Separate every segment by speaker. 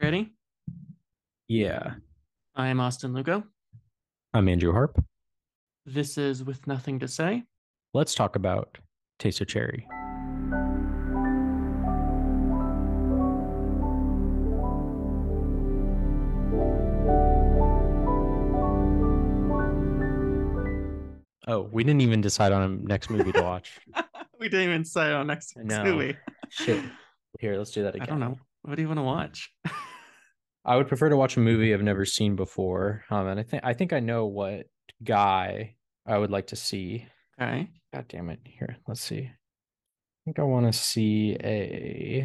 Speaker 1: Ready?
Speaker 2: Yeah.
Speaker 1: I am Austin Lugo.
Speaker 2: I'm Andrew Harp.
Speaker 1: This is With Nothing to Say.
Speaker 2: Let's talk about Taste of Cherry. Oh, we didn't even decide on a next movie to watch.
Speaker 1: we didn't even say on next
Speaker 2: No.
Speaker 1: movie.
Speaker 2: Shit. Here, let's do that again.
Speaker 1: I don't know. What do you want to watch?
Speaker 2: I would prefer to watch a movie I've never seen before. Um, and I think I think I know what guy I would like to see.
Speaker 1: okay.
Speaker 2: God damn it. Here, let's see. I think I want to see a.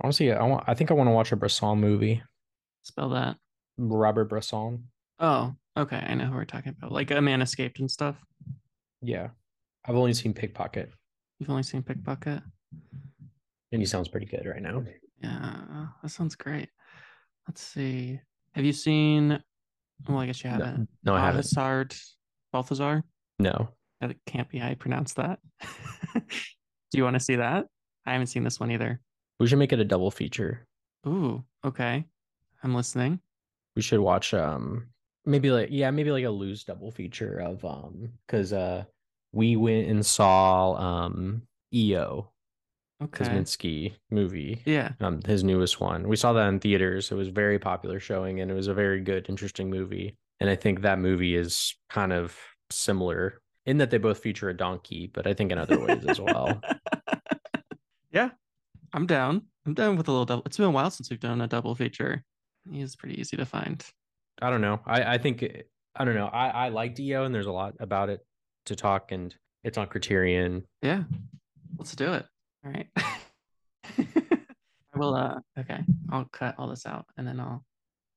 Speaker 2: I want to see. I want. I think I want to watch a Bresson movie.
Speaker 1: Spell that.
Speaker 2: Robert Bresson.
Speaker 1: Oh, okay. I know who we're talking about. Like a man escaped and stuff.
Speaker 2: Yeah, I've only seen Pickpocket,
Speaker 1: You've only seen Pickpocket.
Speaker 2: and he sounds pretty good right now.
Speaker 1: Yeah, that sounds great. Let's see. Have you seen? Well, I guess you haven't.
Speaker 2: No, I haven't.
Speaker 1: Hazard, Balthazar.
Speaker 2: No,
Speaker 1: That can't be how I pronounce that. Do you want to see that? I haven't seen this one either.
Speaker 2: we should make it a double feature.
Speaker 1: Ooh, okay. I'm listening.
Speaker 2: We should watch um maybe like yeah maybe like a loose double feature of um because uh we went and saw um EO
Speaker 1: Okay.
Speaker 2: Kosminski movie.
Speaker 1: Yeah.
Speaker 2: um his newest one. We saw that in theaters. It was very popular showing and it was a very good, interesting movie. And I think that movie is kind of similar in that they both feature a donkey, but I think in other ways as well.
Speaker 1: yeah. I'm down. I'm down with a little double. It's been a while since we've done a double feature. He's pretty easy to find.
Speaker 2: I don't know. I I think I don't know. I I like Dio and there's a lot about it to talk and it's on Criterion.
Speaker 1: Yeah. Let's do it. All right. I will uh okay. I'll cut all this out and then I'll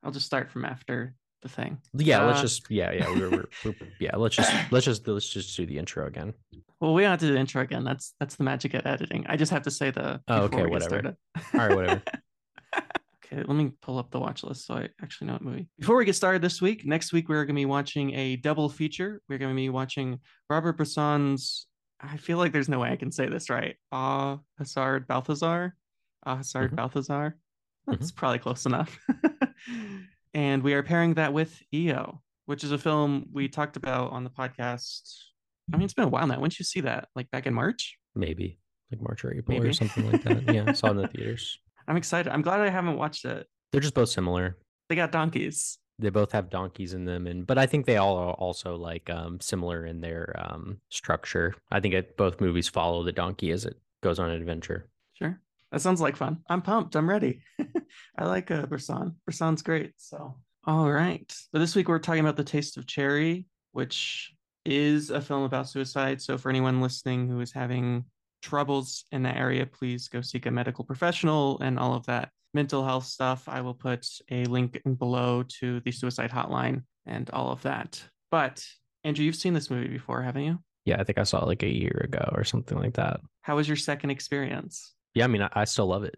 Speaker 1: I'll just start from after the thing.
Speaker 2: Yeah, let's
Speaker 1: Uh,
Speaker 2: just yeah, yeah, we're, we're, we're yeah, let's just let's just let's just do the intro again.
Speaker 1: Well, we don't have to do the intro again. That's that's the magic of editing. I just have to say the
Speaker 2: Oh, okay, whatever. All right, whatever.
Speaker 1: okay, let me pull up the watch list so I actually know what movie. Before we get started this week, next week we're going to be watching a double feature. We're going to be watching Robert Bresson's. I feel like there's no way I can say this right. Ah, Hazard Balthazar. Ah, Hazard
Speaker 2: Mhm.
Speaker 1: Balthazar. That's probably close enough. and we are pairing that with EO, which is a film we talked about on the podcast. I mean, it's been a while now. When did you see that? Like back in March?
Speaker 2: Maybe like March or April
Speaker 1: Maybe.
Speaker 2: or something like that. Yeah, saw it in the theaters.
Speaker 1: I'm excited. I'm glad I haven't watched it.
Speaker 2: They're just both similar.
Speaker 1: They got donkeys.
Speaker 2: They both have donkeys in them and but i think they all are also like um similar in their um structure i think it, both movies follow the donkey as it goes on an adventure
Speaker 1: Sure. That sounds like fun. I'm pumped. I'm ready. I like uh, Bresson. Bresson's great. So, all right. So this week we're talking about The Taste of Cherry, which is a film about suicide. So for anyone listening who is having troubles in that area, please go seek a medical professional and all of that mental health stuff. I will put a link below to the suicide hotline and all of that. But Andrew, you've seen this movie before, haven't you?
Speaker 2: yeah i think i saw it like a year ago or something like that
Speaker 1: How was your second experience?
Speaker 2: yeah i mean i, I still love it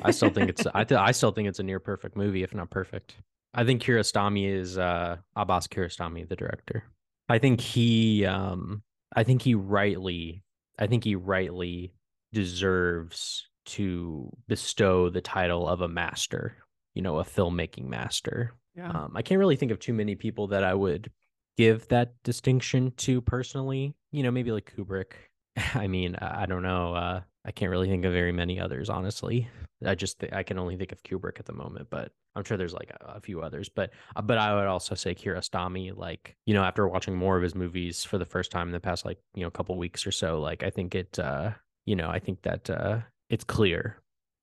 Speaker 2: i still think it's i th- i still think it's a near perfect movie if not perfect i think kiarostami is uh abbas kiarostami the director i think he um i think he rightly i think he rightly deserves to bestow the title of a master you know a filmmaking master
Speaker 1: yeah.
Speaker 2: um, I can't really think of too many people that I would give that distinction to personally. You know, maybe like Kubrick. I mean, I don't know. Uh, I can't really think of very many others, honestly. I just th- I can only think of Kubrick at the moment, but I'm sure there's like a, a few others. But uh, but I would also say Kiarostami. Like you know, after watching more of his movies for the first time in the past like you know couple weeks or so, like I think it. Uh, you know, I think that uh, it's clear,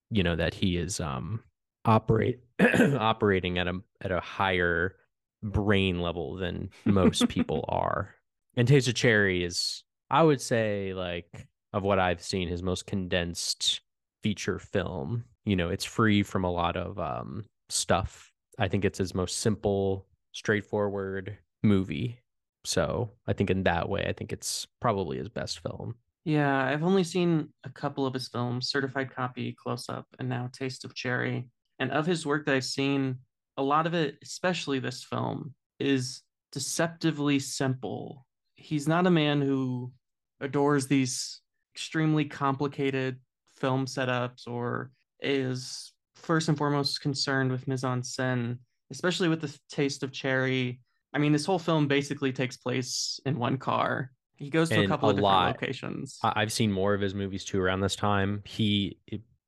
Speaker 2: you know, that he is um operate operating at a at a higher brain level than most people are. And Taste of Cherry is, I would say, like of what I've seen, his most condensed feature film. You know, it's free from a lot of um stuff. I think it's his most simple, straightforward movie. So I think in that way, I think it's probably his best film.
Speaker 1: Yeah, I've only seen a couple of his films, Certified Copy, Close Up, and now Taste of Cherry. And of his work that I've seen, a lot of it, especially this film, is deceptively simple. He's not a man who adores these extremely complicated film setups or is first and foremost concerned with mise en scène, especially with the taste of cherry. I mean, this whole film basically takes place in one car. He goes to a couple
Speaker 2: a
Speaker 1: of different
Speaker 2: lot.
Speaker 1: locations.
Speaker 2: I- I've seen more of his movies too around this time. He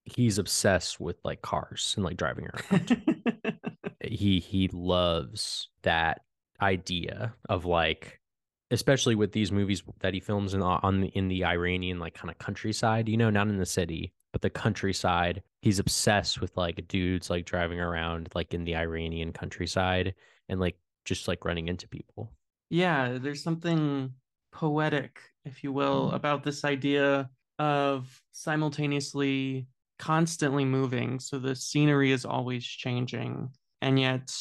Speaker 2: he's obsessed with like cars and like driving around. he he loves that idea of like especially with these movies that he films in uh, on the, in the Iranian like kind of countryside, you know, not in the city, but the countryside. He's obsessed with like dudes like driving around like in the Iranian countryside and like just like running into people.
Speaker 1: yeah, there's something poetic, if you will,
Speaker 2: Mhm.
Speaker 1: about this idea of simultaneously constantly moving. So the scenery is always changing, and yet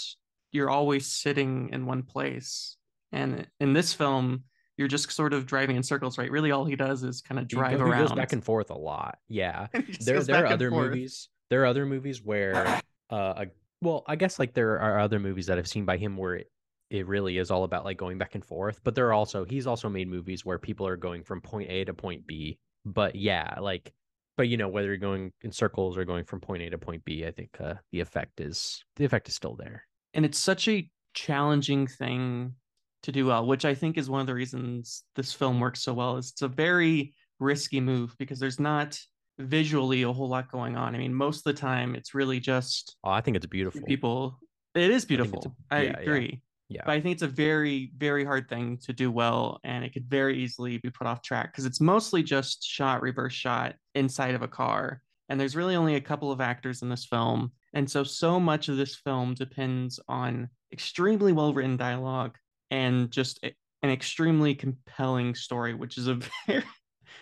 Speaker 1: you're always sitting in one place. And in this film, you're just sort of driving in circles, right? Really, all he does is kind of
Speaker 2: He
Speaker 1: drive
Speaker 2: he
Speaker 1: around.
Speaker 2: goes back and forth a lot. Yeah. There there are other
Speaker 1: forth.
Speaker 2: movies there are other movies where uh I, well i guess like there are other movies that i've seen by him where it, it really is all about like going back and forth but there are also he's also made movies where people are going from point a to point b but yeah like but you know whether you're going in circles or going from point a to point b i think uh, the effect is the effect is still there.
Speaker 1: And it's such a challenging thing to do well which i think is one of the reasons this film works so well. Is it's a very risky move because there's not visually a whole lot going on. I mean most of the time it's really just
Speaker 2: oh i think it's beautiful.
Speaker 1: people. It is beautiful. I,
Speaker 2: yeah, yeah.
Speaker 1: agree.
Speaker 2: yeah
Speaker 1: but i think it's a very very hard thing to do well and it could very easily be put off track because it's mostly just shot reverse shot inside of a car and there's really only a couple of actors in this film and so so much of this film depends on extremely well written dialogue and just an extremely compelling story which is a very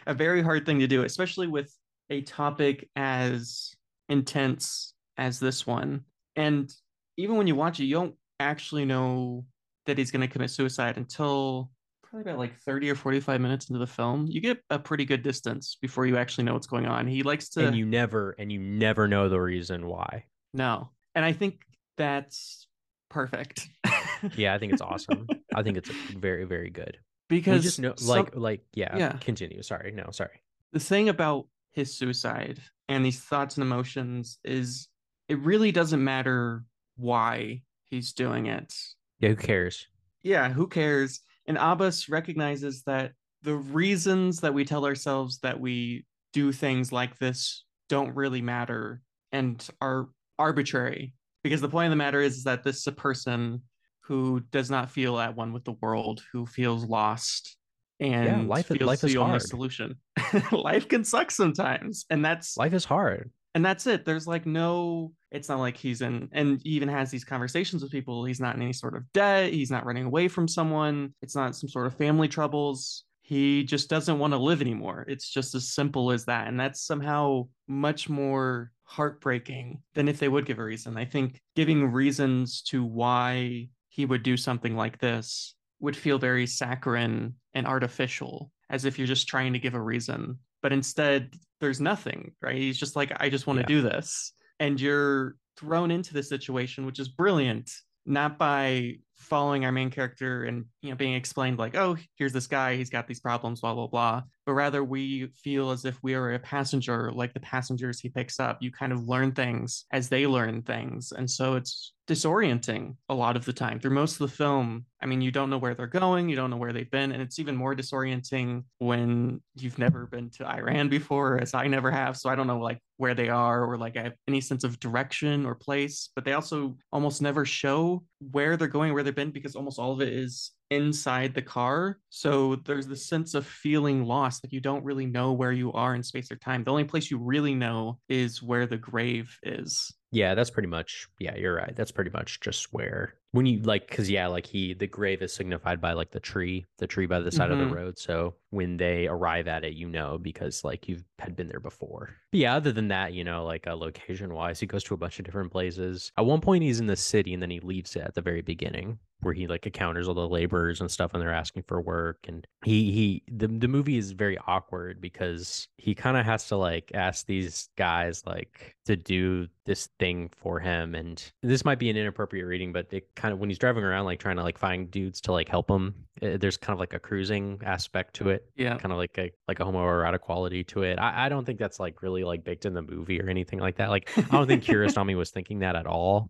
Speaker 1: a very hard thing to do especially with a topic as intense as this one. And even when you watch it you don't actually know that he's going to commit suicide until probably about like 30 or 45 minutes into the film you get a pretty good distance before you actually know what's going on. He likes to
Speaker 2: and you never and you never know the reason why.
Speaker 1: No. And i think that's perfect.
Speaker 2: Yeah i think it's awesome. I think it's very very good.
Speaker 1: Because
Speaker 2: we just know
Speaker 1: some-
Speaker 2: like like yeah
Speaker 1: Yeah.
Speaker 2: continue. Sorry. No sorry.
Speaker 1: The thing about his suicide and these thoughts and emotions is it really doesn't matter why he's doing it
Speaker 2: yeah who cares
Speaker 1: yeah, who cares? And Abbas recognizes that the reasons that we tell ourselves that we do things like this don't really matter and are arbitrary. Because the point of the matter is, is that this is a person who does not feel at one with the world, who feels lost and
Speaker 2: life
Speaker 1: feels
Speaker 2: life
Speaker 1: the
Speaker 2: is
Speaker 1: only
Speaker 2: hard.
Speaker 1: solution. life can suck sometimes. And that's
Speaker 2: life is hard
Speaker 1: and that's it. There's like no it's not like he's in and he even has these conversations with people. He's not in any sort of debt. He's not running away from someone. It's not some sort of family troubles. He just doesn't want to live anymore. It's just as simple as that. And that's somehow much more heartbreaking than if they would give a reason. I think giving reasons to why he would do something like this would feel very saccharine and artificial as if you're just trying to give a reason but instead there's nothing right he's just like i just want to
Speaker 2: Yeah.
Speaker 1: do this and you're thrown into this situation which is brilliant not by following our main character and you know being explained like oh here's this guy he's got these problems blah blah blah. But rather we feel as if we are a passenger like the passengers he picks up. You kind of learn things as they learn things. And so it's disorienting a lot of the time. Through most of the film i mean you don't know where they're going you don't know where they've been and it's even more disorienting when you've never been to iran before as i never have. So i don't know like where they are or like i have any sense of direction or place. But they also almost never show where they're going where they've been because almost all of it is inside the car. So there's this sense of feeling lost like you don't really know where you are in space or time. The only place you really know is where the grave is
Speaker 2: yeah that's pretty much yeah you're right that's pretty much just where when you like because yeah like he the grave is signified by like the tree the tree by the side of
Speaker 1: Mhm.
Speaker 2: the road so when they arrive at it you know because like you've had been there before. But yeah other than that you know like uh, location wise he goes to a bunch of different places. At one point he's in the city and then he leaves it at the very beginning where he like encounters all the laborers and stuff and they're asking for work and he he the, the movie is very awkward because he kind of has to like ask these guys like to do this thing for him and this might be an inappropriate reading but it kind of when he's driving around like trying to like find dudes to like help him eh, there's kind of like a cruising aspect to it
Speaker 1: Yeah.
Speaker 2: kind of like a like a homoerotic quality to it I, I don't think that's like really like baked in the movie or anything like that like i don't think Kiarostami was thinking that at all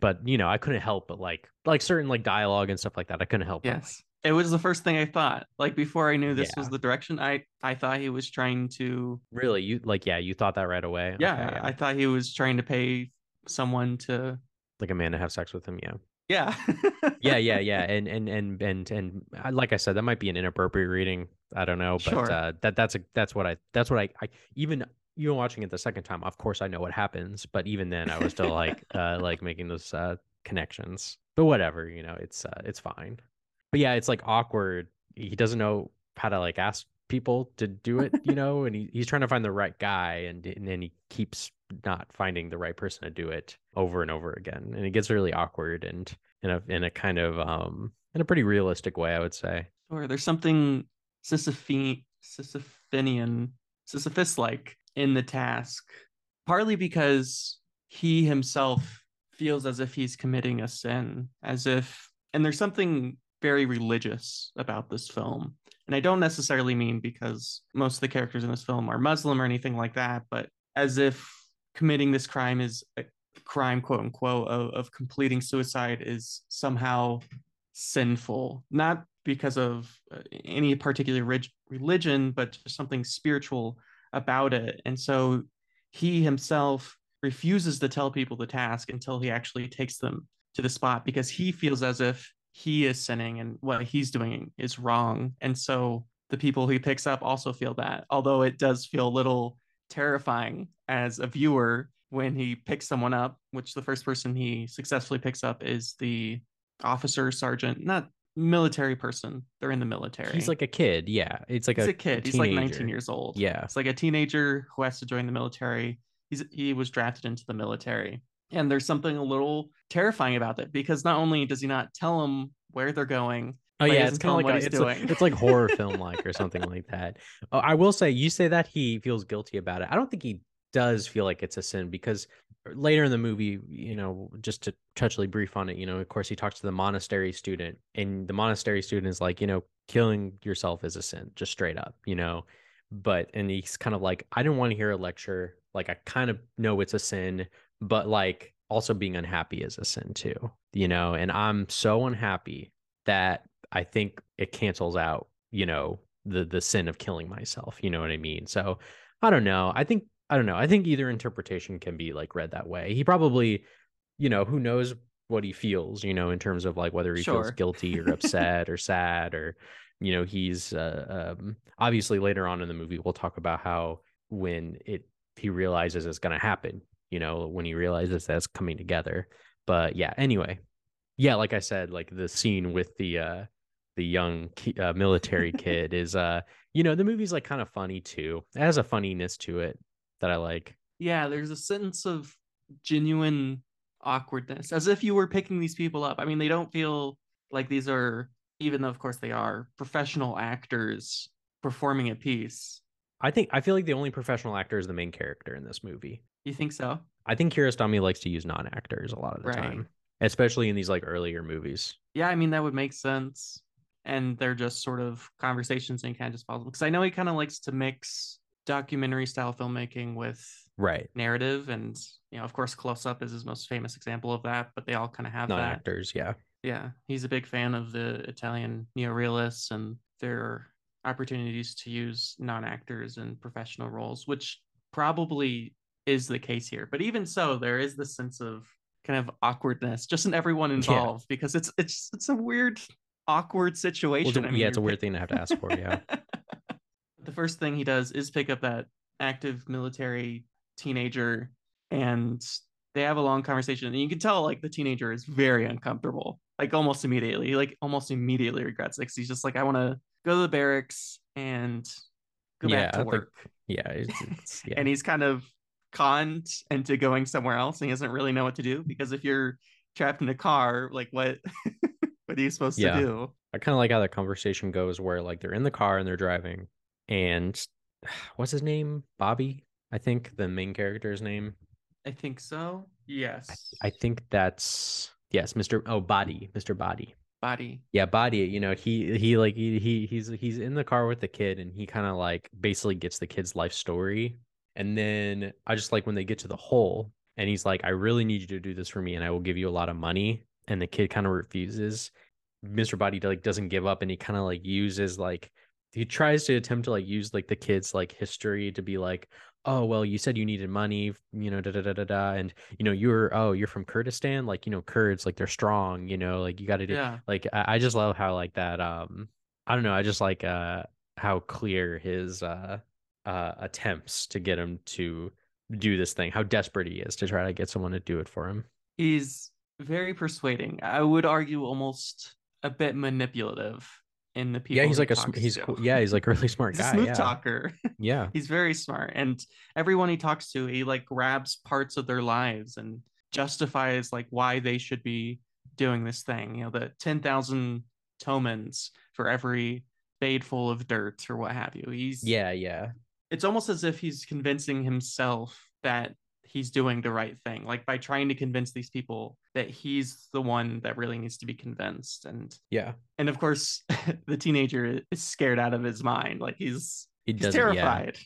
Speaker 2: but you know i couldn't help but like like certain like dialogue and stuff like that i couldn't help but, like,
Speaker 1: yes. It was the first thing I thought. Like before I knew this was the direction, I I thought he was trying to
Speaker 2: really you like yeah you thought that right away
Speaker 1: yeah,
Speaker 2: Okay,
Speaker 1: I thought he was trying to pay someone to
Speaker 2: like a man to have sex with him yeah
Speaker 1: yeah.
Speaker 2: yeah yeah yeah and and and and and like i said that might be an inappropriate reading i don't know but
Speaker 1: Sure.
Speaker 2: uh that that's a that's what i that's what i i even you know watching it the second time of course i know what happens but even then i was still like uh like making those uh connections but whatever you know it's uh it's fine but yeah it's like awkward he doesn't know how to like ask people to do it you know and he, he's trying to find the right guy and, and then he keeps not finding the right person to do it over and over again and it gets really awkward and in a in a kind of um in a pretty realistic way i would say
Speaker 1: Sure. There's something Sisyphe, Sisyphinian, Sisyphus like in the task, partly because he himself feels as if he's committing a sin, as if, and there's something very religious about this film. And I don't necessarily mean because most of the characters in this film are Muslim or anything like that, but as if committing this crime is a crime, quote unquote, of, of completing suicide is somehow sinful, not because of uh, any particular religion, but just something spiritual about it. And so he himself refuses to tell people the task until he actually takes them to the spot because he feels as if he is sinning and what he's doing is wrong. And so the people he picks up also feel that, although it does feel a little terrifying as a viewer when he picks someone up, which the first person he successfully picks up is the officer, sergeant, not military person. They're in the military.
Speaker 2: he's like a kid yeah it's like
Speaker 1: he's
Speaker 2: a,
Speaker 1: a kid. He's like 19 years old.
Speaker 2: yeah
Speaker 1: It's like a teenager who has to join the military. He's he was drafted into the military. And there's something a little terrifying about that because not only does he not tell them where they're going,
Speaker 2: Oh yeah, it's kind of like
Speaker 1: what
Speaker 2: a,
Speaker 1: he's
Speaker 2: it's, like, it's like horror film like or something like that. Oh, I will say you say that he feels guilty about it. I don't think he does feel like it's a sin because later in the movie, you know, just to touchly brief on it, you know, of course he talks to the monastery student and the monastery student is like, you know, killing yourself is a sin, just straight up, you know. But and he's kind of like, I didn't want to hear a lecture. Like I kind of know it's a sin, but like also being unhappy is a sin too, you know, and I'm so unhappy that I think it cancels out, you know, the the sin of killing myself. You know what I mean? So I don't know. I think I don't know. I think either interpretation can be like read that way. He probably, you know, who knows what he feels, you know, in terms of like whether he feels guilty or upset or sad or, you know, he's uh, um, obviously later on in the movie we'll talk about how when it he realizes it's going to happen, you know, when he realizes that's coming together. But yeah, anyway, yeah, like I said, like the scene with the uh the young uh, military kid is uh you know the movie's like kind of funny too. It has a funniness to it that I like.
Speaker 1: yeah, there's a sense of genuine awkwardness, as if you were picking these people up. I mean, they don't feel like these are, even though of course they are, professional actors performing a piece.
Speaker 2: I think I feel like the only professional actor is the main character in this movie.
Speaker 1: You think so?
Speaker 2: I think Kiarostami likes to use non-actors a lot of the
Speaker 1: Right.
Speaker 2: time, especially in these like earlier movies.
Speaker 1: Yeah, I mean that would make sense. And they're just sort of conversations and kind of just follow because I know he kind of likes to mix documentary style filmmaking with
Speaker 2: Right.
Speaker 1: narrative, and you know, of course, Close Up is his most famous example of that. But they all kind of have that.
Speaker 2: Non-actors, yeah.
Speaker 1: Yeah, he's a big fan of the Italian neorealists and their opportunities to use non-actors in professional roles, which probably is the case here. But even so, there is this sense of kind of awkwardness just in everyone involved because it's it's it's a weird, awkward situation.
Speaker 2: a-
Speaker 1: I mean,
Speaker 2: yeah, it's a weird thing to have to ask for, yeah.
Speaker 1: the first thing he does is pick up that active military teenager and they have a long conversation and you can tell like the teenager is very uncomfortable like almost immediately like almost immediately regrets it 'cause he's just like i want to go to the barracks and go
Speaker 2: Yeah,
Speaker 1: back to work
Speaker 2: Yeah, it's, it's yeah.
Speaker 1: and he's kind of conned into going somewhere else and he doesn't really know what to do because if you're trapped in a car like what what are you supposed
Speaker 2: Yeah.
Speaker 1: to do?
Speaker 2: I kind of like how that conversation goes where like they're in the car and they're driving and what's his name? Bobby, I think the main character's name.
Speaker 1: I think so. Yes.
Speaker 2: I think that's yes, Mr. Oh, Body, Mr. Body.
Speaker 1: body.
Speaker 2: Yeah, Body, you know, he he like he, he he's he's in the car with the kid and he kind of like basically gets the kid's life story. And then I just like when they get to the hole and he's like I really need you to do this for me and I will give you a lot of money and the kid kind of refuses. Mr. Body like doesn't give up and he kind of like uses like he tries to attempt to like use like the kid's like history to be like oh well you said you needed money you know da da da da da and you know you're oh you're from kurdistan like you know kurds like they're strong you know like you got to do
Speaker 1: Yeah.
Speaker 2: like I, I just love how like that um i don't know i just like uh how clear his uh uh attempts to get him to do this thing how desperate he is to try to get someone to do it for him
Speaker 1: He's very persuading. I would argue almost a bit manipulative in the people.
Speaker 2: yeah he's like a sm- he's
Speaker 1: to.
Speaker 2: cool yeah he's like a really smart
Speaker 1: He's
Speaker 2: guy
Speaker 1: smooth
Speaker 2: yeah
Speaker 1: talker.
Speaker 2: yeah
Speaker 1: He's very smart. And everyone he talks to, he like grabs parts of their lives and justifies like why they should be doing this thing. You know, the 10,000 tomans for every spade full of dirt or what have you. He's
Speaker 2: yeah yeah
Speaker 1: it's almost as if he's convincing himself that he's doing the right thing like by trying to convince these people that he's the one that really needs to be convinced. And
Speaker 2: yeah.
Speaker 1: and of course the teenager is scared out of his mind like he's
Speaker 2: he
Speaker 1: he's
Speaker 2: doesn't yeah.
Speaker 1: terrified.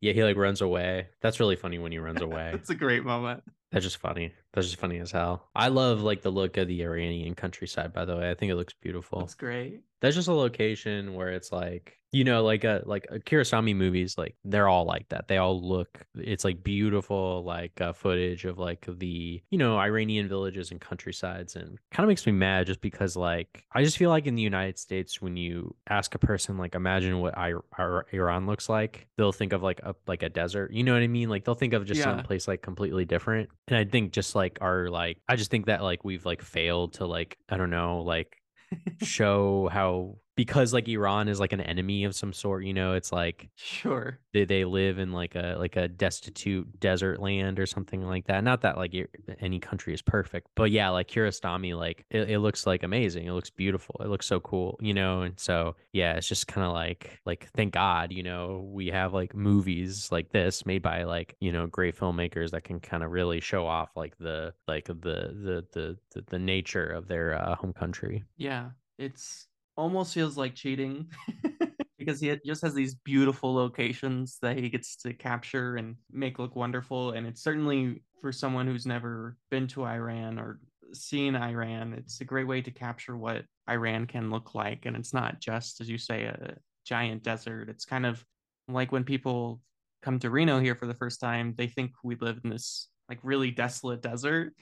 Speaker 2: Yeah he like runs away. That's really funny when he runs away.
Speaker 1: It's a great moment.
Speaker 2: That's just funny. That's just funny as hell. I love like the look of the Iranian countryside. By the way, I think it looks beautiful.
Speaker 1: that's great
Speaker 2: That's just a location where it's like you know, like a like a Kurosawa movies. Like they're all like that. They all look. It's like beautiful, like uh, footage of like the you know Iranian villages and countrysides, and kind of makes me mad just because like I just feel like in the United States when you ask a person like imagine what I, I, Iran looks like, they'll think of like a like a desert. You know what I mean? Like they'll think of just
Speaker 1: Yeah.
Speaker 2: some place like completely different. And I think just like our like I just think that like we've like failed to like I don't know like show how because like Iran is like an enemy of some sort, you know, it's like
Speaker 1: sure
Speaker 2: they, they live in like a like a destitute desert land or something like that. Not that like any country is perfect, but yeah, like Kiarostami, like it, it looks like amazing. It looks beautiful. It looks so cool, you know. And so yeah, it's just kind of like like thank God, you know, we have like movies like this made by like you know great filmmakers that can kind of really show off like the like the the the the, the nature of their uh, home country.
Speaker 1: yeah it's almost feels like cheating because he just has these beautiful locations that he gets to capture and make look wonderful and it's certainly for someone who's never been to Iran or seen Iran it's a great way to capture what Iran can look like and it's not just as you say a giant desert. It's kind of like when people come to Reno here for the first time they think we live in this like really desolate desert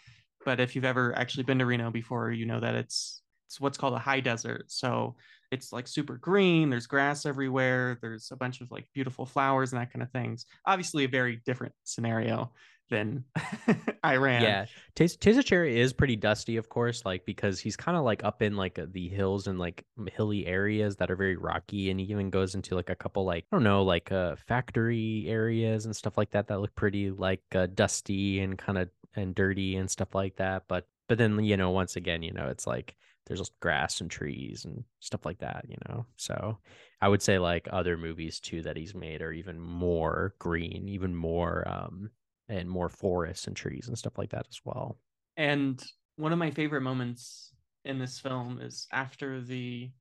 Speaker 1: but if you've ever actually been to Reno before you know that it's it's what's called a high desert. So it's like super green. There's grass everywhere. There's a bunch of like beautiful flowers and that kind of things. Obviously, a very different scenario than Iran.
Speaker 2: Yeah, Cherry is pretty dusty, of course, like because he's kind of like up in like uh, the hills and like hilly areas that are very rocky, and he even goes into like a couple like I don't know like uh factory areas and stuff like that that look pretty like uh, dusty and kind of and dirty and stuff like that. But but then you know once again you know it's like there's just grass and trees and stuff like that, you know. So I would say like other movies too that he's made are even more green, even more um and more forests and trees and stuff like that as well.
Speaker 1: And one of my favorite moments in this film is after the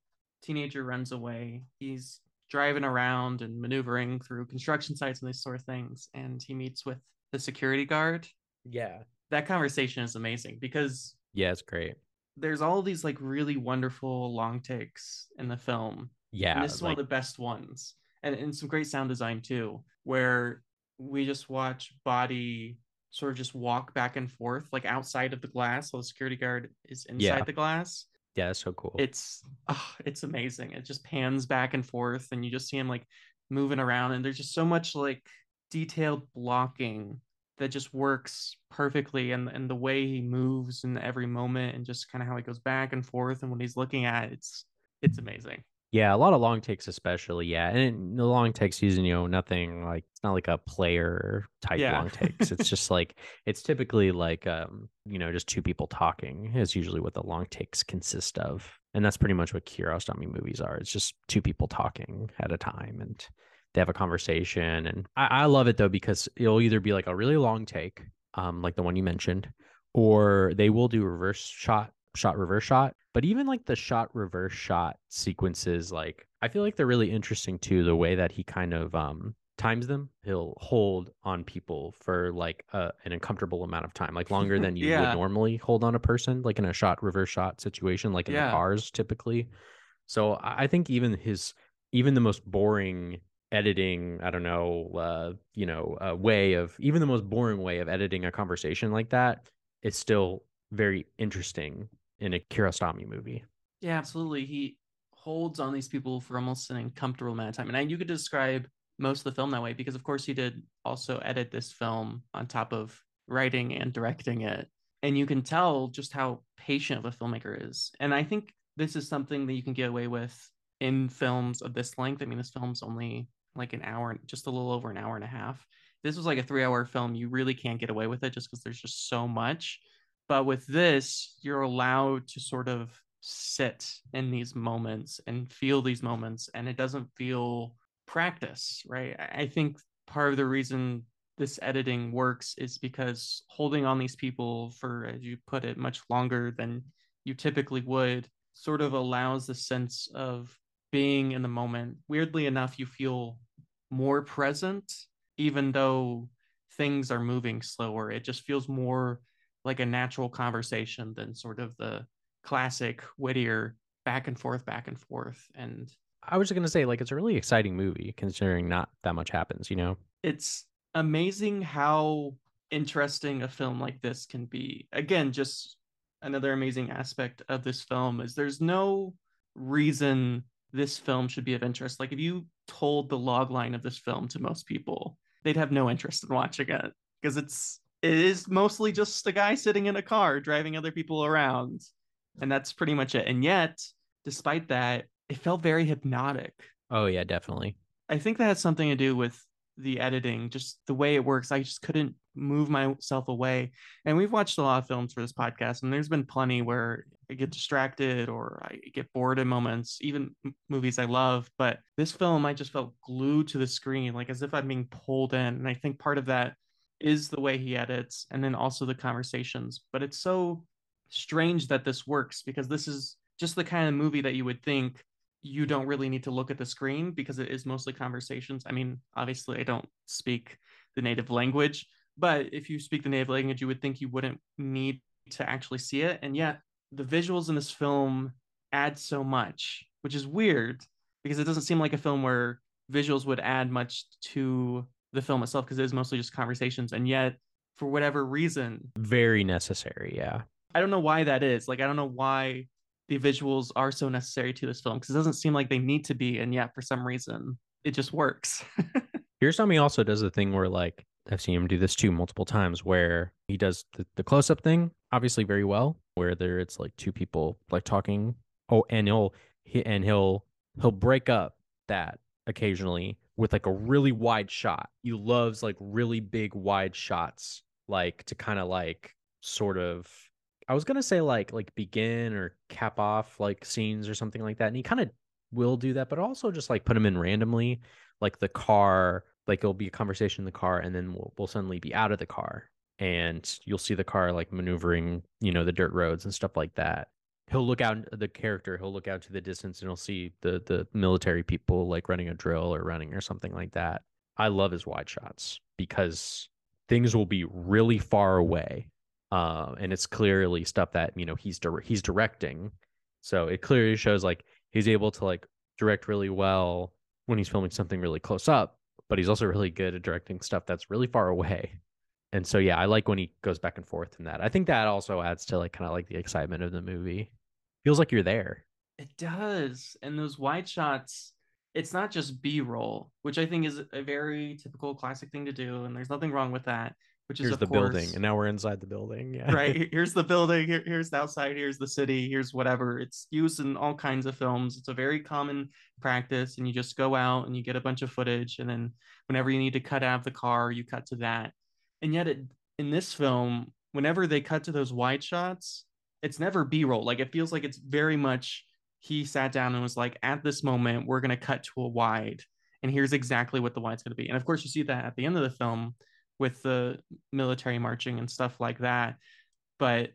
Speaker 1: teenager runs away. He's driving around and maneuvering through construction sites and these sort of things. And he meets with the security guard.
Speaker 2: Yeah.
Speaker 1: That conversation is amazing because
Speaker 2: Yeah, it's great.
Speaker 1: There's all these like really wonderful long takes in the film.
Speaker 2: Yeah.
Speaker 1: and this is one of the best ones. And, and some great sound design too, where we just watch Body sort of just walk back and forth, like outside of the glass, while the security guard is inside
Speaker 2: Yeah.
Speaker 1: the glass.
Speaker 2: yeah, it's so cool.
Speaker 1: It's oh, it's amazing. It just pans back and forth, and you just see him like moving around, and there's just so much like detailed blocking that just works perfectly and and the way he moves in every moment and just kind of how he goes back and forth and what he's looking at it's it's amazing
Speaker 2: Yeah, a lot of long takes, especially. Yeah, and the long takes using you know nothing like it's not like a player type
Speaker 1: Yeah.
Speaker 2: long takes. It's just like it's typically like um you know just two people talking is usually what the long takes consist of, and that's pretty much what Kiarostami movies are. It's just two people talking at a time, and they have a conversation. And I, I love it though because it'll either be like a really long take, um like the one you mentioned, or they will do reverse shot shot reverse shot but even like the shot reverse shot sequences like i feel like they're really interesting too the way that he kind of um times them he'll hold on people for like a, an uncomfortable amount of time like longer than you
Speaker 1: Yeah.
Speaker 2: would normally hold on a person like in a shot reverse shot situation like in
Speaker 1: Yeah.
Speaker 2: the cars typically so i I think even his even the most boring editing i don't know uh you know uh, way of even the most boring way of editing a conversation like that is still very interesting in a Kiarostami movie.
Speaker 1: Yeah, absolutely. He holds on these people for almost an uncomfortable amount of time. And you could describe most of the film that way because, of course, he did also edit this film on top of writing and directing it. And you can tell just how patient of a filmmaker is. And I think this is something that you can get away with in films of this length. I mean, this film's only like an hour, just a little over an hour and a half. This was like a three hour film. You really can't get away with it just because there's just so much. But with this, you're allowed to sort of sit in these moments and feel these moments, and it doesn't feel practice, right? I think part of the reason this editing works is because holding on these people for, as you put it, much longer than you typically would sort of allows the sense of being in the moment. Weirdly enough, you feel more present, even though things are moving slower. It just feels more like a natural conversation than sort of the classic Whittier back and forth, back and forth. And
Speaker 2: I was just gonna say, like, it's a really exciting movie considering not that much happens, you know?
Speaker 1: it's amazing how interesting a film like this can be. Again, just another amazing aspect of this film is there's no reason this film should be of interest. Like if you told the log line of this film to most people, they'd have no interest in watching it because it's it is mostly just a guy sitting in a car driving other people around. And that's pretty much it. And yet, despite that, it felt very hypnotic.
Speaker 2: Oh yeah, definitely.
Speaker 1: I think that has something to do with the editing, just the way it works. I just couldn't move myself away. And we've watched a lot of films for this podcast, and there's been plenty where I get distracted or I get bored in moments, even movies I love. But this film, I just felt glued to the screen, like as if I'm being pulled in. And I think part of that is the way he edits and then also the conversations. But it's so strange that this works because this is just the kind of movie that you would think you don't really need to look at the screen because it is mostly conversations. I mean, obviously, I don't speak the native language, but if you speak the native language, you would think you wouldn't need to actually see it. And yet, the visuals in this film add so much, which is weird because it doesn't seem like a film where visuals would add much to the film itself because it is mostly just conversations. And yet, for whatever reason,
Speaker 2: Very necessary, yeah.
Speaker 1: I don't know why that is. Like, I don't know why the visuals are so necessary to this film because it doesn't seem like they need to be. And yet, for some reason, it just works.
Speaker 2: Kiarostami also does the thing where like I've seen him do this too multiple times where he does the, the close up thing obviously very well where there it's like two people like talking oh and he'll he, and he'll he'll break up that occasionally with like a really wide shot. He loves like really big wide shots like to kind of like sort of I was to say like like begin or cap off like scenes or something like that and he kind of will do that but also just like put them in randomly like the car like it'll be a conversation in the car and then we'll, we'll suddenly be out of the car and you'll see the car like maneuvering you know the dirt roads and stuff like that. He'll look out the character he'll look out to the distance and he'll see the the military people like running a drill or running or something like that. I love his wide shots because things will be really far away uh, and it's clearly stuff that you know he's dir- he's directing so it clearly shows like he's able to like direct really well when he's filming something really close up but he's also really good at directing stuff that's really far away and so yeah i like when he goes back and forth in that i think that also adds to like kind of like the excitement of the movie feels like you're there
Speaker 1: It does. And those wide shots, it's not just B roll, which I think is a very typical classic thing to do. And there's nothing wrong with that. Which
Speaker 2: Here's
Speaker 1: of
Speaker 2: the
Speaker 1: course,
Speaker 2: building, and now we're inside the building. Yeah.
Speaker 1: right here's the building here, here's the outside here's the city here's whatever it's used in all kinds of films it's a very common practice and you just go out and you get a bunch of footage and then whenever you need to cut out of the car you cut to that and yet it, in this film whenever they cut to those wide shots it's never b-roll like it feels like it's very much he sat down and was like at this moment we're going to cut to a wide and here's exactly what the wide's going to be and of course you see that at the end of the film with the military marching and stuff like that. But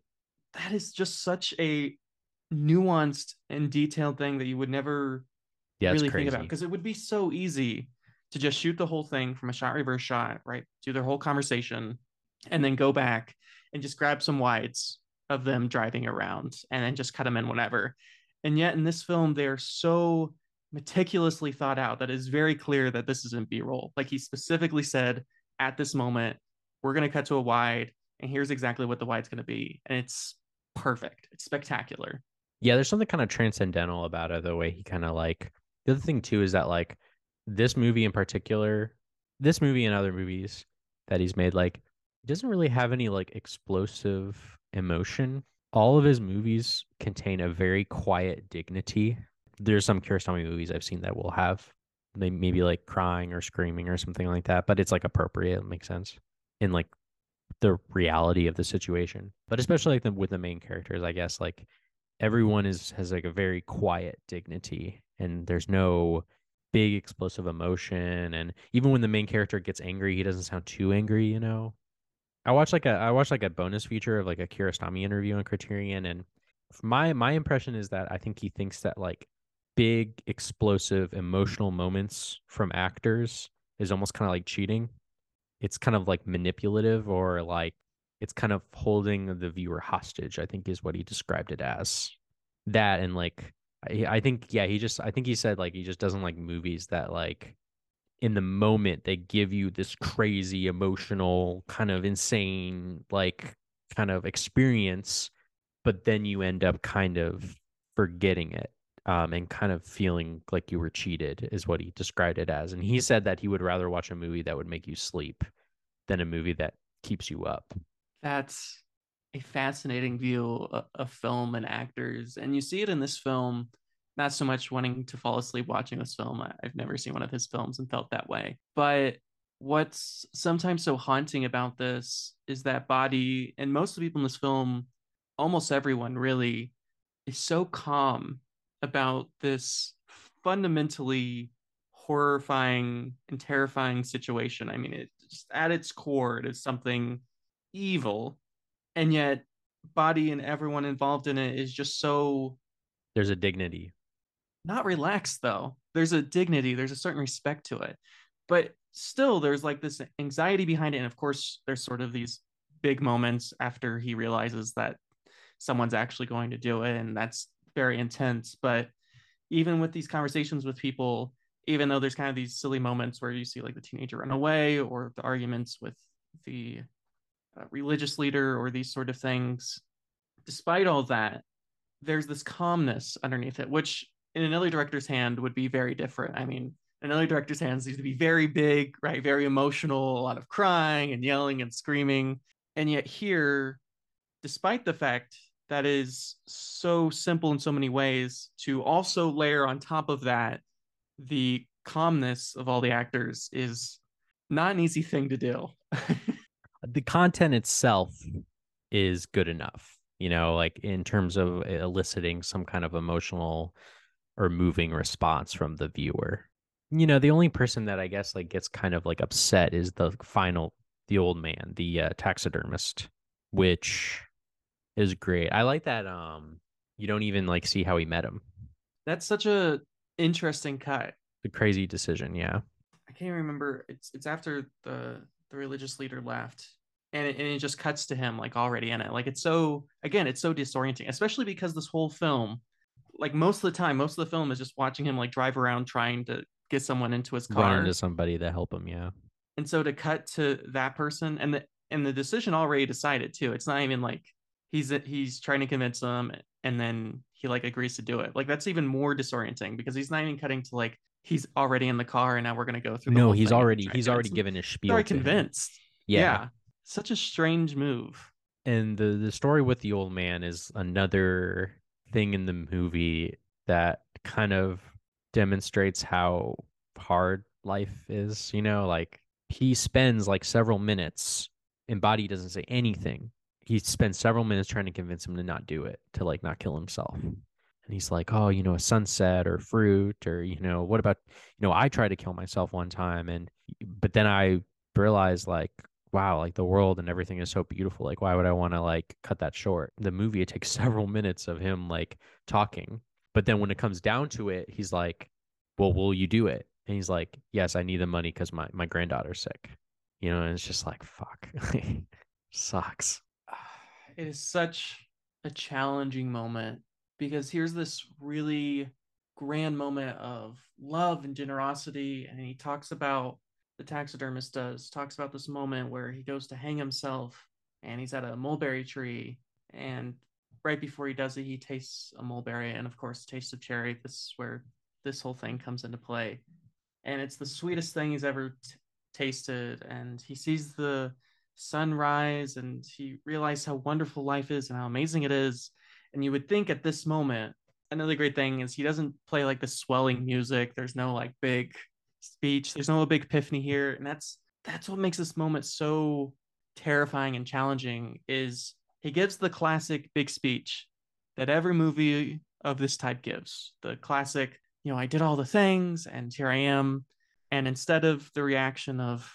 Speaker 1: that is just such a nuanced and detailed thing that you would never
Speaker 2: Yeah,
Speaker 1: really think about because it would be so easy to just shoot the whole thing from a shot reverse shot, right? Do their whole conversation and then go back and just grab some wides of them driving around and then just cut them in whenever. And yet in this film, they're so meticulously thought out that it's very clear that this isn't B-roll. Like he specifically said, at this moment, we're going to cut to a wide, and here's exactly what the wide's going to be. And it's perfect. It's spectacular.
Speaker 2: Yeah, there's something kind of transcendental about it, the way he kind of like. The other thing too is that like this movie in particular, this movie and other movies that he's made, like doesn't really have any like explosive emotion. All of his movies contain a very quiet dignity. There's some Kiarostami movies I've seen that will have may- maybe like crying or screaming or something like that, but it's like appropriate, it makes sense in like the reality of the situation. But especially like the, with the main characters, I guess like everyone is has like a very quiet dignity and there's no big explosive emotion and even when the main character gets angry he doesn't sound too angry you know i watched like a i watched like a bonus feature of like a Kiarostami interview on criterion and my my impression is that i think he thinks that like big explosive emotional moments from actors is almost kind of like cheating. It's kind of like manipulative or like it's kind of holding the viewer hostage i think is what he described it as. That and like I, think yeah he just i think he said like he just doesn't like movies that like in the moment they give you this crazy emotional kind of insane like kind of experience but then you end up kind of forgetting it um, and kind of feeling like you were cheated is what he described it as and he said that he would rather watch a movie that would make you sleep than a movie that keeps you up
Speaker 1: That's a fascinating view of, of film and actors. And you see it in this film, not so much wanting to fall asleep watching this film. I've never seen one of his films and felt that way. But what's sometimes so haunting about this is that body, and most of the people in this film, almost everyone really, is so calm about this fundamentally horrifying and terrifying situation. I mean, it just at its core, it is something evil, and yet body and everyone involved in it is just so
Speaker 2: there's a dignity
Speaker 1: not relaxed though. There's a dignity, there's a certain respect to it. But still there's like this anxiety behind it and of course there's sort of these big moments after he realizes that someone's actually going to do it and that's very intense, but even with these conversations with people even though there's kind of these silly moments where you see like the teenager run away or the arguments with the uh, religious leader or these sort of things despite all that there's this calmness underneath it which in another director's hand would be very different. I mean another director's hands need to be very big right? Very emotional a lot of crying and yelling and screaming. And yet here despite the fact that is so simple in so many ways to also layer on top of that the calmness of all the actors is not an easy thing to do.
Speaker 2: The content itself is good enough you know like in terms of eliciting some kind of emotional or moving response from the viewer. You know the only person that i guess like gets kind of like upset is the final the old man the uh, taxidermist which is great. I like that um you don't even like see how he met him.
Speaker 1: That's such a interesting cut.
Speaker 2: The crazy decision yeah.
Speaker 1: I can't remember it's it's after the the religious leader left and it, and it just cuts to him like already in it. Like it's so again it's so disorienting especially because this whole film like most of the time most of the film is just watching him like drive around trying to get someone into his car.
Speaker 2: run into somebody to help him yeah.
Speaker 1: And so to cut to that person and the and the decision already decided too. It's not even like he's uh, he's trying to convince them and then he like agrees to do it like that's even more disorienting because he's not even cutting to like he's already in the car and now we're gonna go through
Speaker 2: no he's already he's already given his spiel
Speaker 1: already convinced
Speaker 2: yeah.
Speaker 1: yeah. such a strange move.
Speaker 2: And the the story with the old man is another thing in the movie that kind of demonstrates how hard life is, you know, like he spends like several minutes and Body doesn't say anything. He spends several minutes trying to convince him to not do it, to like not kill himself. And he's like, "Oh, you know, a sunset or fruit or you know, what about, you know, I tried to kill myself one time and but then I realized like wow, like the world and everything is so beautiful. Like, why would I want to like cut that short? The movie, it takes several minutes of him like talking. But then when it comes down to it, he's like, well, will you do it? And he's like, yes, I need the money because my, my granddaughter's sick. You know, and it's just like, fuck, sucks.
Speaker 1: It is such a challenging moment because here's this really grand moment of love and generosity. And he talks about the taxidermist does talks about this moment where he goes to hang himself and he's at a mulberry tree and right before he does it he tastes a mulberry and of course tastes of cherry this is where this whole thing comes into play and it's the sweetest thing he's ever t- tasted and he sees the sunrise and he realizes how wonderful life is and how amazing it is and you would think at this moment another great thing is he doesn't play like the swelling music there's no like big speech. There's no big epiphany here, and that's that's what makes this moment so terrifying and challenging. Is he gives the classic big speech that every movie of this type gives. The classic, you know, I did all the things, and here I am. And instead of the reaction of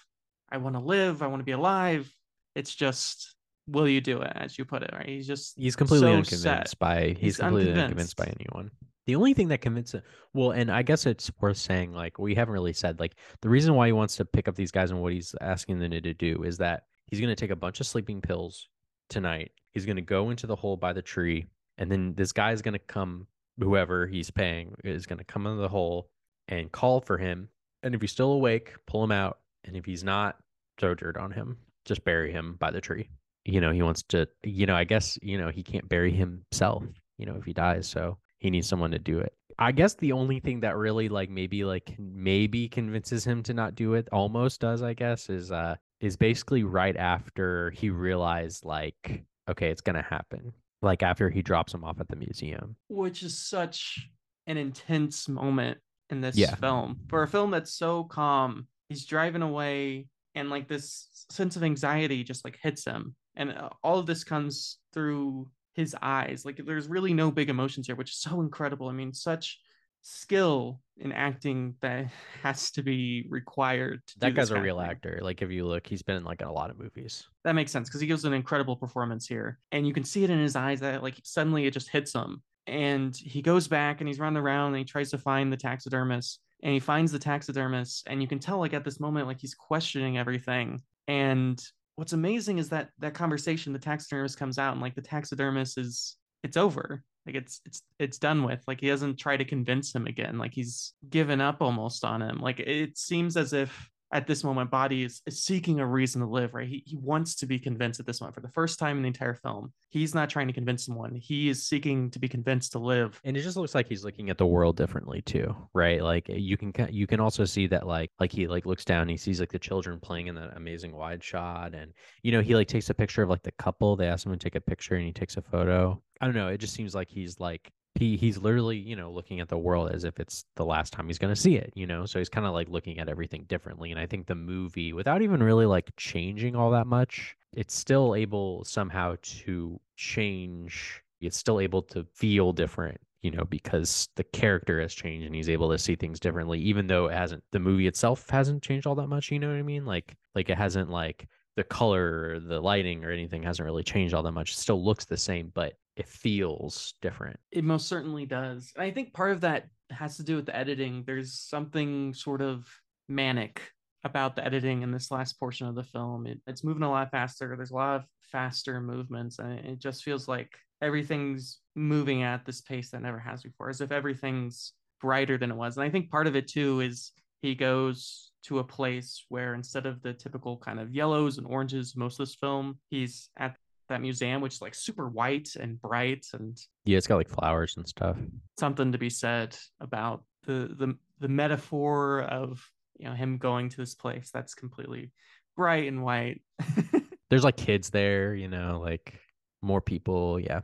Speaker 1: I want to live, I want to be alive, it's just will you do it as you put it right? He's just
Speaker 2: he's completely
Speaker 1: so
Speaker 2: unconvinced
Speaker 1: set.
Speaker 2: by he's,
Speaker 1: He's
Speaker 2: completely
Speaker 1: unconvinced.
Speaker 2: unconvinced. by anyone. The only thing that convinces well and i guess it's worth saying like we haven't really said like the reason why he wants to pick up these guys and what he's asking them to do is that he's going to take a bunch of sleeping pills tonight. He's going to go into the hole by the tree and then this guy is going to come whoever he's paying is going to come into the hole and call for him. And if he's still awake pull him out and if he's not throw dirt on him. Just bury him by the tree. You know he wants to you know i guess you know he can't bury himself you know if he dies so he needs someone to do it. I guess the only thing that really like maybe like maybe convinces him to not do it almost does i guess is uh is basically right after he realized like okay it's gonna happen. Like after he drops him off at the museum.
Speaker 1: Which is such an intense moment in this
Speaker 2: Yeah.
Speaker 1: film. For a film that's so calm he's driving away and like this sense of anxiety just like hits him. And uh, all of this comes through his eyes. Like there's really no big emotions here which is so incredible. I mean such skill in acting that has to be required to
Speaker 2: that guy's a real actor. Like if you look he's been in like a lot of movies.
Speaker 1: That makes sense because he gives an incredible performance here. And you can see it in his eyes that like suddenly it just hits him. And he goes back and he's running around and he tries to find the taxidermist and he finds the taxidermist and you can tell like at this moment like he's questioning everything. And what's amazing is that that conversation the taxidermist comes out and like the taxidermist is it's over. Like it's it's it's done with. Like he doesn't try to convince him again. Like he's given up almost on him. Like it seems as if at this moment Badii is, is seeking a reason to live right? He, he wants to be convinced at this moment for the first time in the entire film he's not trying to convince someone. He is seeking to be convinced to live.
Speaker 2: And it just looks like he's looking at the world differently too right? Like eh, you can you can also see that like like he like looks down he sees like the children playing in that amazing wide shot. And you know he like takes a picture of like the couple. They ask him to take a picture and he takes a photo. I don't know. It just seems like he's like he he's literally you know looking at the world as if it's the last time he's going to see it you know? So he's kind of like looking at everything differently and i think the movie without even really like changing all that much it's still able somehow to change it's still able to feel different you know because the character has changed and he's able to see things differently even though it hasn't the movie itself hasn't changed all that much you know what i mean? Like like it hasn't like the color or the lighting or anything hasn't really changed all that much it still looks the same but it feels different
Speaker 1: It most certainly does. And I think part of that has to do with the editing. There's something sort of manic about the editing in this last portion of the film. It, it's moving a lot faster. There's a lot of faster movements, and it just feels like everything's moving at this pace that never has before, as if everything's brighter than it was. And I think part of it too is he goes to a place where instead of the typical kind of yellows and oranges most of this film, he's at that museum, which is like super white and bright and
Speaker 2: yeah it's got like flowers and stuff
Speaker 1: something to be said about the the the metaphor of you know him going to this place that's completely bright and white.
Speaker 2: There's like kids there, you know, like more people. Yeah.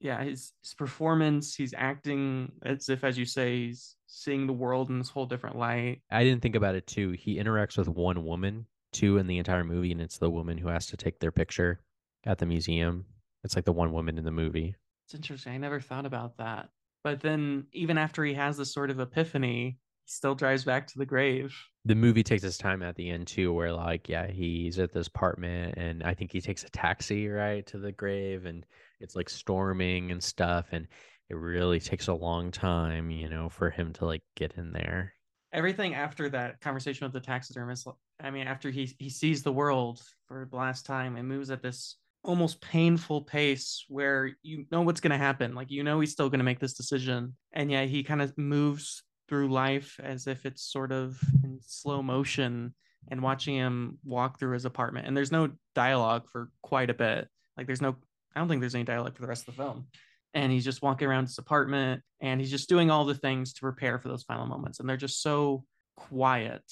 Speaker 1: Yeah, his, his performance, he's acting as if, as you say, he's seeing the world in this whole different light.
Speaker 2: I didn't think about it too. He interacts with one woman too in the entire movie, and it's the woman who has to take their picture at the museum. It's like the one woman in the movie.
Speaker 1: It's interesting. I never thought about that. But then, even after he has this sort of epiphany, he still drives back to the grave.
Speaker 2: The movie takes its time at the end too, where like, yeah, he's at this apartment, and I think he takes a taxi right to the grave, and it's like storming and stuff, and it really takes a long time, you know, for him to like get in there.
Speaker 1: Everything after that conversation with the taxidermist, I mean, after he he sees the world for the last time and moves at this almost painful pace where you know what's going to happen. Like, you know, he's still going to make this decision. And yet he kind of moves through life as if it's sort of in slow motion and watching him walk through his apartment. And there's no dialogue for quite a bit. Like, there's no, I don't think there's any dialogue for the rest of the film. And he's just walking around his apartment and he's just doing all the things to prepare for those final moments. And they're just so quiet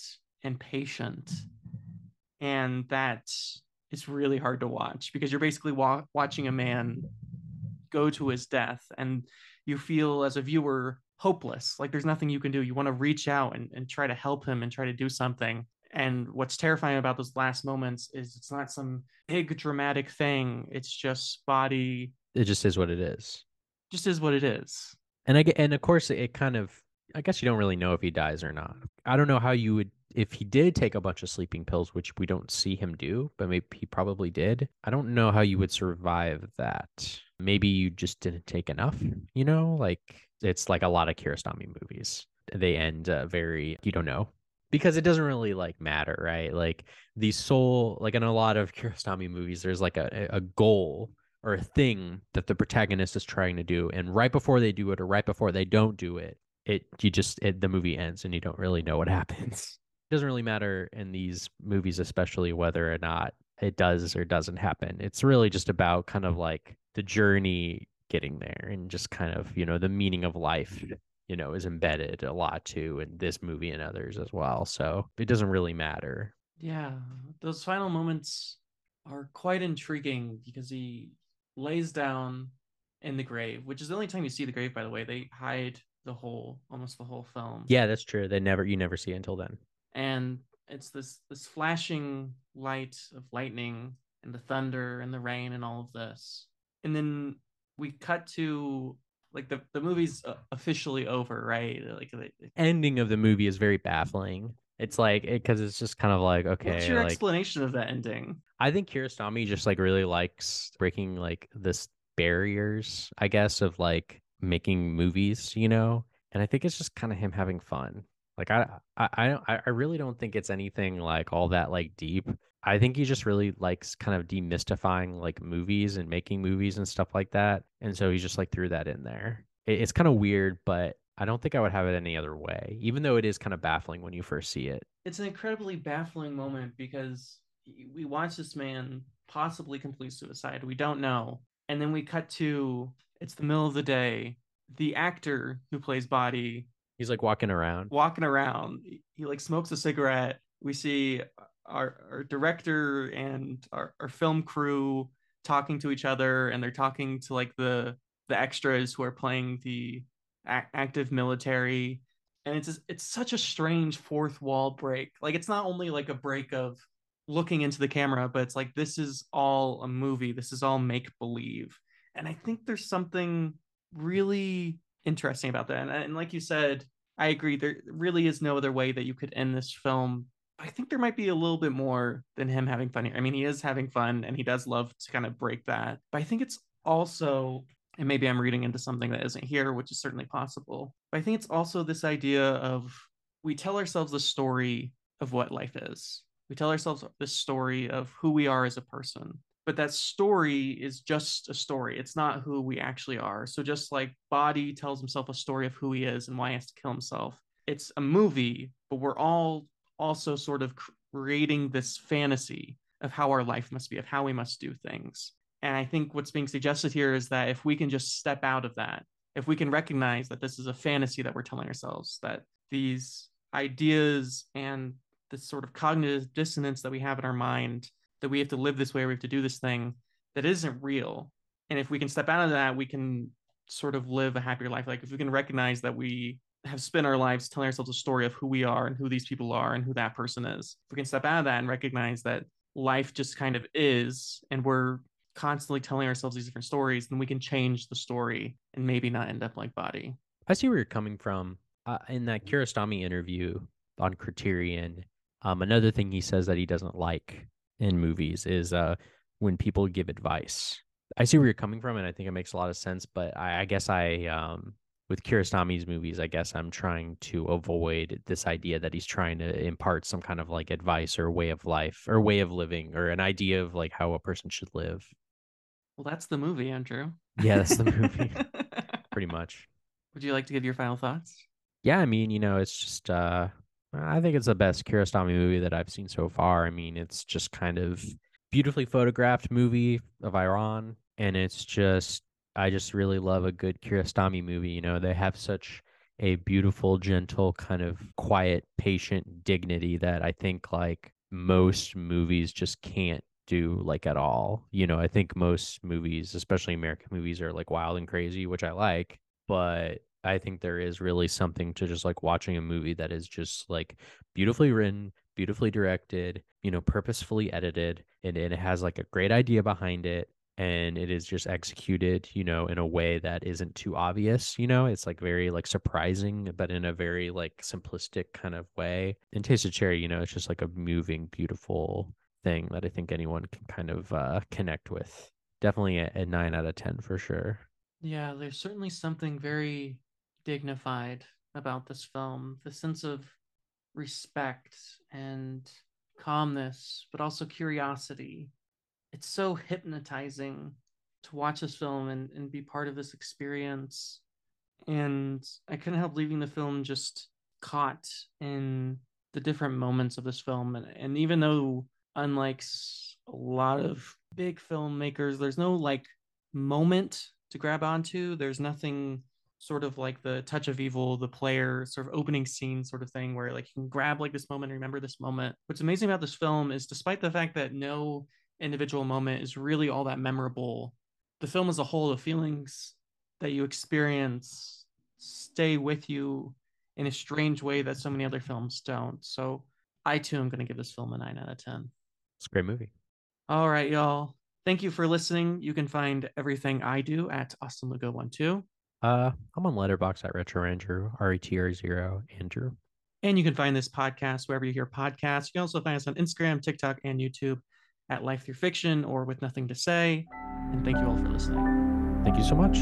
Speaker 1: and patient. And that is really hard to watch because you're basically wa- watching a man go to his death and you feel as a viewer hopeless like there's nothing you can do. You want to reach out and, and try to help him and try to do something. And what's terrifying about those last moments is it's not some big dramatic thing. It's just body
Speaker 2: It just is what it is.
Speaker 1: just is what it is.
Speaker 2: And I get, and of course it kind of I guess you don't really know if he dies or not. I don't know how you would if he did take a bunch of sleeping pills, which we don't see him do, but maybe he probably did. I don't know how you would survive that. Maybe you just didn't take enough, you know? Like it's like a lot of Kiarostami movies. They end uh, very you don't know because it doesn't really like matter, right? Like the soul, like in a lot of Kiarostami movies, there's like a a goal or a thing that the protagonist is trying to do, and right before they do it or right before they don't do it, it you just it, the movie ends and you don't really know what happens. It doesn't really matter in these movies, especially whether or not it does or doesn't happen. It's really just about kind of like the journey getting there and just kind of you know the meaning of life you know is embedded a lot too in this movie and others as well. So it doesn't really matter.
Speaker 1: Yeah. Those final moments are quite intriguing because he lays down in the grave which is the only time you see the grave by the way. They hide the whole almost the whole film.
Speaker 2: Yeah that's true. They never you never see it until then.
Speaker 1: And it's this this flashing light of lightning and the thunder and the rain and all of this. And then we cut to like the, the movie's uh, officially over right? Like the
Speaker 2: ending of the movie is very baffling. It's like because it's just kind of like okay
Speaker 1: what's your
Speaker 2: like,
Speaker 1: explanation of that ending?
Speaker 2: I think Kiarostami just like really likes breaking like this barriers i guess of like making movies you know and i think it's just kind of him having fun like I, I I I really don't think it's anything like all that like deep. I think he just really likes kind of demystifying like movies and making movies and stuff like that. And so he just like threw that in there. It, it's kind of weird, but I don't think I would have it any other way, even though it is kind of baffling when you first see it.
Speaker 1: It's an incredibly baffling moment because we watch this man possibly complete suicide. We don't know. And then we cut to it's the middle of the day. The actor who plays Badii
Speaker 2: He's like walking around.
Speaker 1: walking around. He like smokes a cigarette. We see our, our director and our, our film crew talking to each other, and they're talking to like the the extras who are playing the a- active military. And it's just, it's such a strange fourth wall break. Like it's not only like a break of looking into the camera, but it's like this is all a movie. This is all make believe. And I think there's something really interesting about that. And, and like you said, I agree. There really is no other way that you could end this film. I think there might be a little bit more than him having fun here. I mean, he is having fun and he does love to kind of break that. But I think it's also, and maybe I'm reading into something that isn't here, which is certainly possible. But I think it's also this idea of we tell ourselves the story of what life is. We tell ourselves this story of who we are as a person but that story is just a story. It's not who we actually are. So just like Badii tells himself a story of who he is and why he has to kill himself, it's a movie, but we're all also sort of creating this fantasy of how our life must be, of how we must do things. And I think what's being suggested here is that if we can just step out of that, if we can recognize that this is a fantasy that we're telling ourselves, that these ideas and this sort of cognitive dissonance that we have in our mind that we have to live this way, we have to do this thing that isn't real. And if we can step out of that, we can sort of live a happier life. Like if we can recognize that we have spent our lives telling ourselves a story of who we are and who these people are and who that person is. If we can step out of that and recognize that life just kind of is and we're constantly telling ourselves these different stories, then we can change the story and maybe not end up like Badii.
Speaker 2: I see where you're coming from. Uh, in that Kiarostami interview on Criterion, um, another thing he says that he doesn't like in movies is uh, when people give advice. I see where you're coming from, and I think it makes a lot of sense. But I, I guess I, um, with Kiarostami's movies, I guess I'm trying to avoid this idea that he's trying to impart some kind of like advice or way of life or way of living or an idea of like how a person should live.
Speaker 1: Well, that's the movie, Andrew.
Speaker 2: Yeah, that's the movie, pretty much.
Speaker 1: Would you like to give your final thoughts?
Speaker 2: Yeah, I mean, you know, it's just uh I think it's the best Kiarostami movie that I've seen so far. I mean, it's just kind of beautifully photographed movie of Iran, and it's just I just really love a good Kiarostami movie. You know, they have such a beautiful, gentle, kind of quiet, patient dignity that I think like most movies just can't do like at all. You know, I think most movies, especially American movies, are like wild and crazy, which I like, but I think there is really something to just like watching a movie that is just like beautifully written, beautifully directed, you know, purposefully edited, and, it has like a great idea behind it. And it is just executed, you know, in a way that isn't too obvious, you know, it's like very like surprising, but in a very like simplistic kind of way. And Taste of Cherry, you know, it's just like a moving, beautiful thing that I think anyone can kind of uh, connect with. Definitely a, a nine out of 10 for sure.
Speaker 1: Yeah, there's certainly something very dignified about this film the sense of respect and calmness, but also curiosity. It's so hypnotizing to watch this film and, and be part of this experience. And I couldn't help leaving the film just caught in the different moments of this film. And, and even though, unlike a lot of big filmmakers, there's no like moment to grab onto, there's nothing sort of like the touch of evil the player sort of opening scene sort of thing where like you can grab like this moment remember this moment. What's amazing about this film is despite the fact that no individual moment is really all that memorable the film as a whole the feelings that you experience stay with you in a strange way that so many other films don't. So i too am going to give this film a 9 out of 10
Speaker 2: it's a great movie.
Speaker 1: All right y'all. Thank you for listening. You can find everything i do at austin lugo 12
Speaker 2: uh, I'm on Letterboxd at Retro Andrew, R E T R zero Andrew.
Speaker 1: And you can find this podcast wherever you hear podcasts. You can also find us on Instagram, TikTok, and YouTube at Life Through Fiction or with Nothing to Say. And thank you all for listening.
Speaker 2: Thank you so much.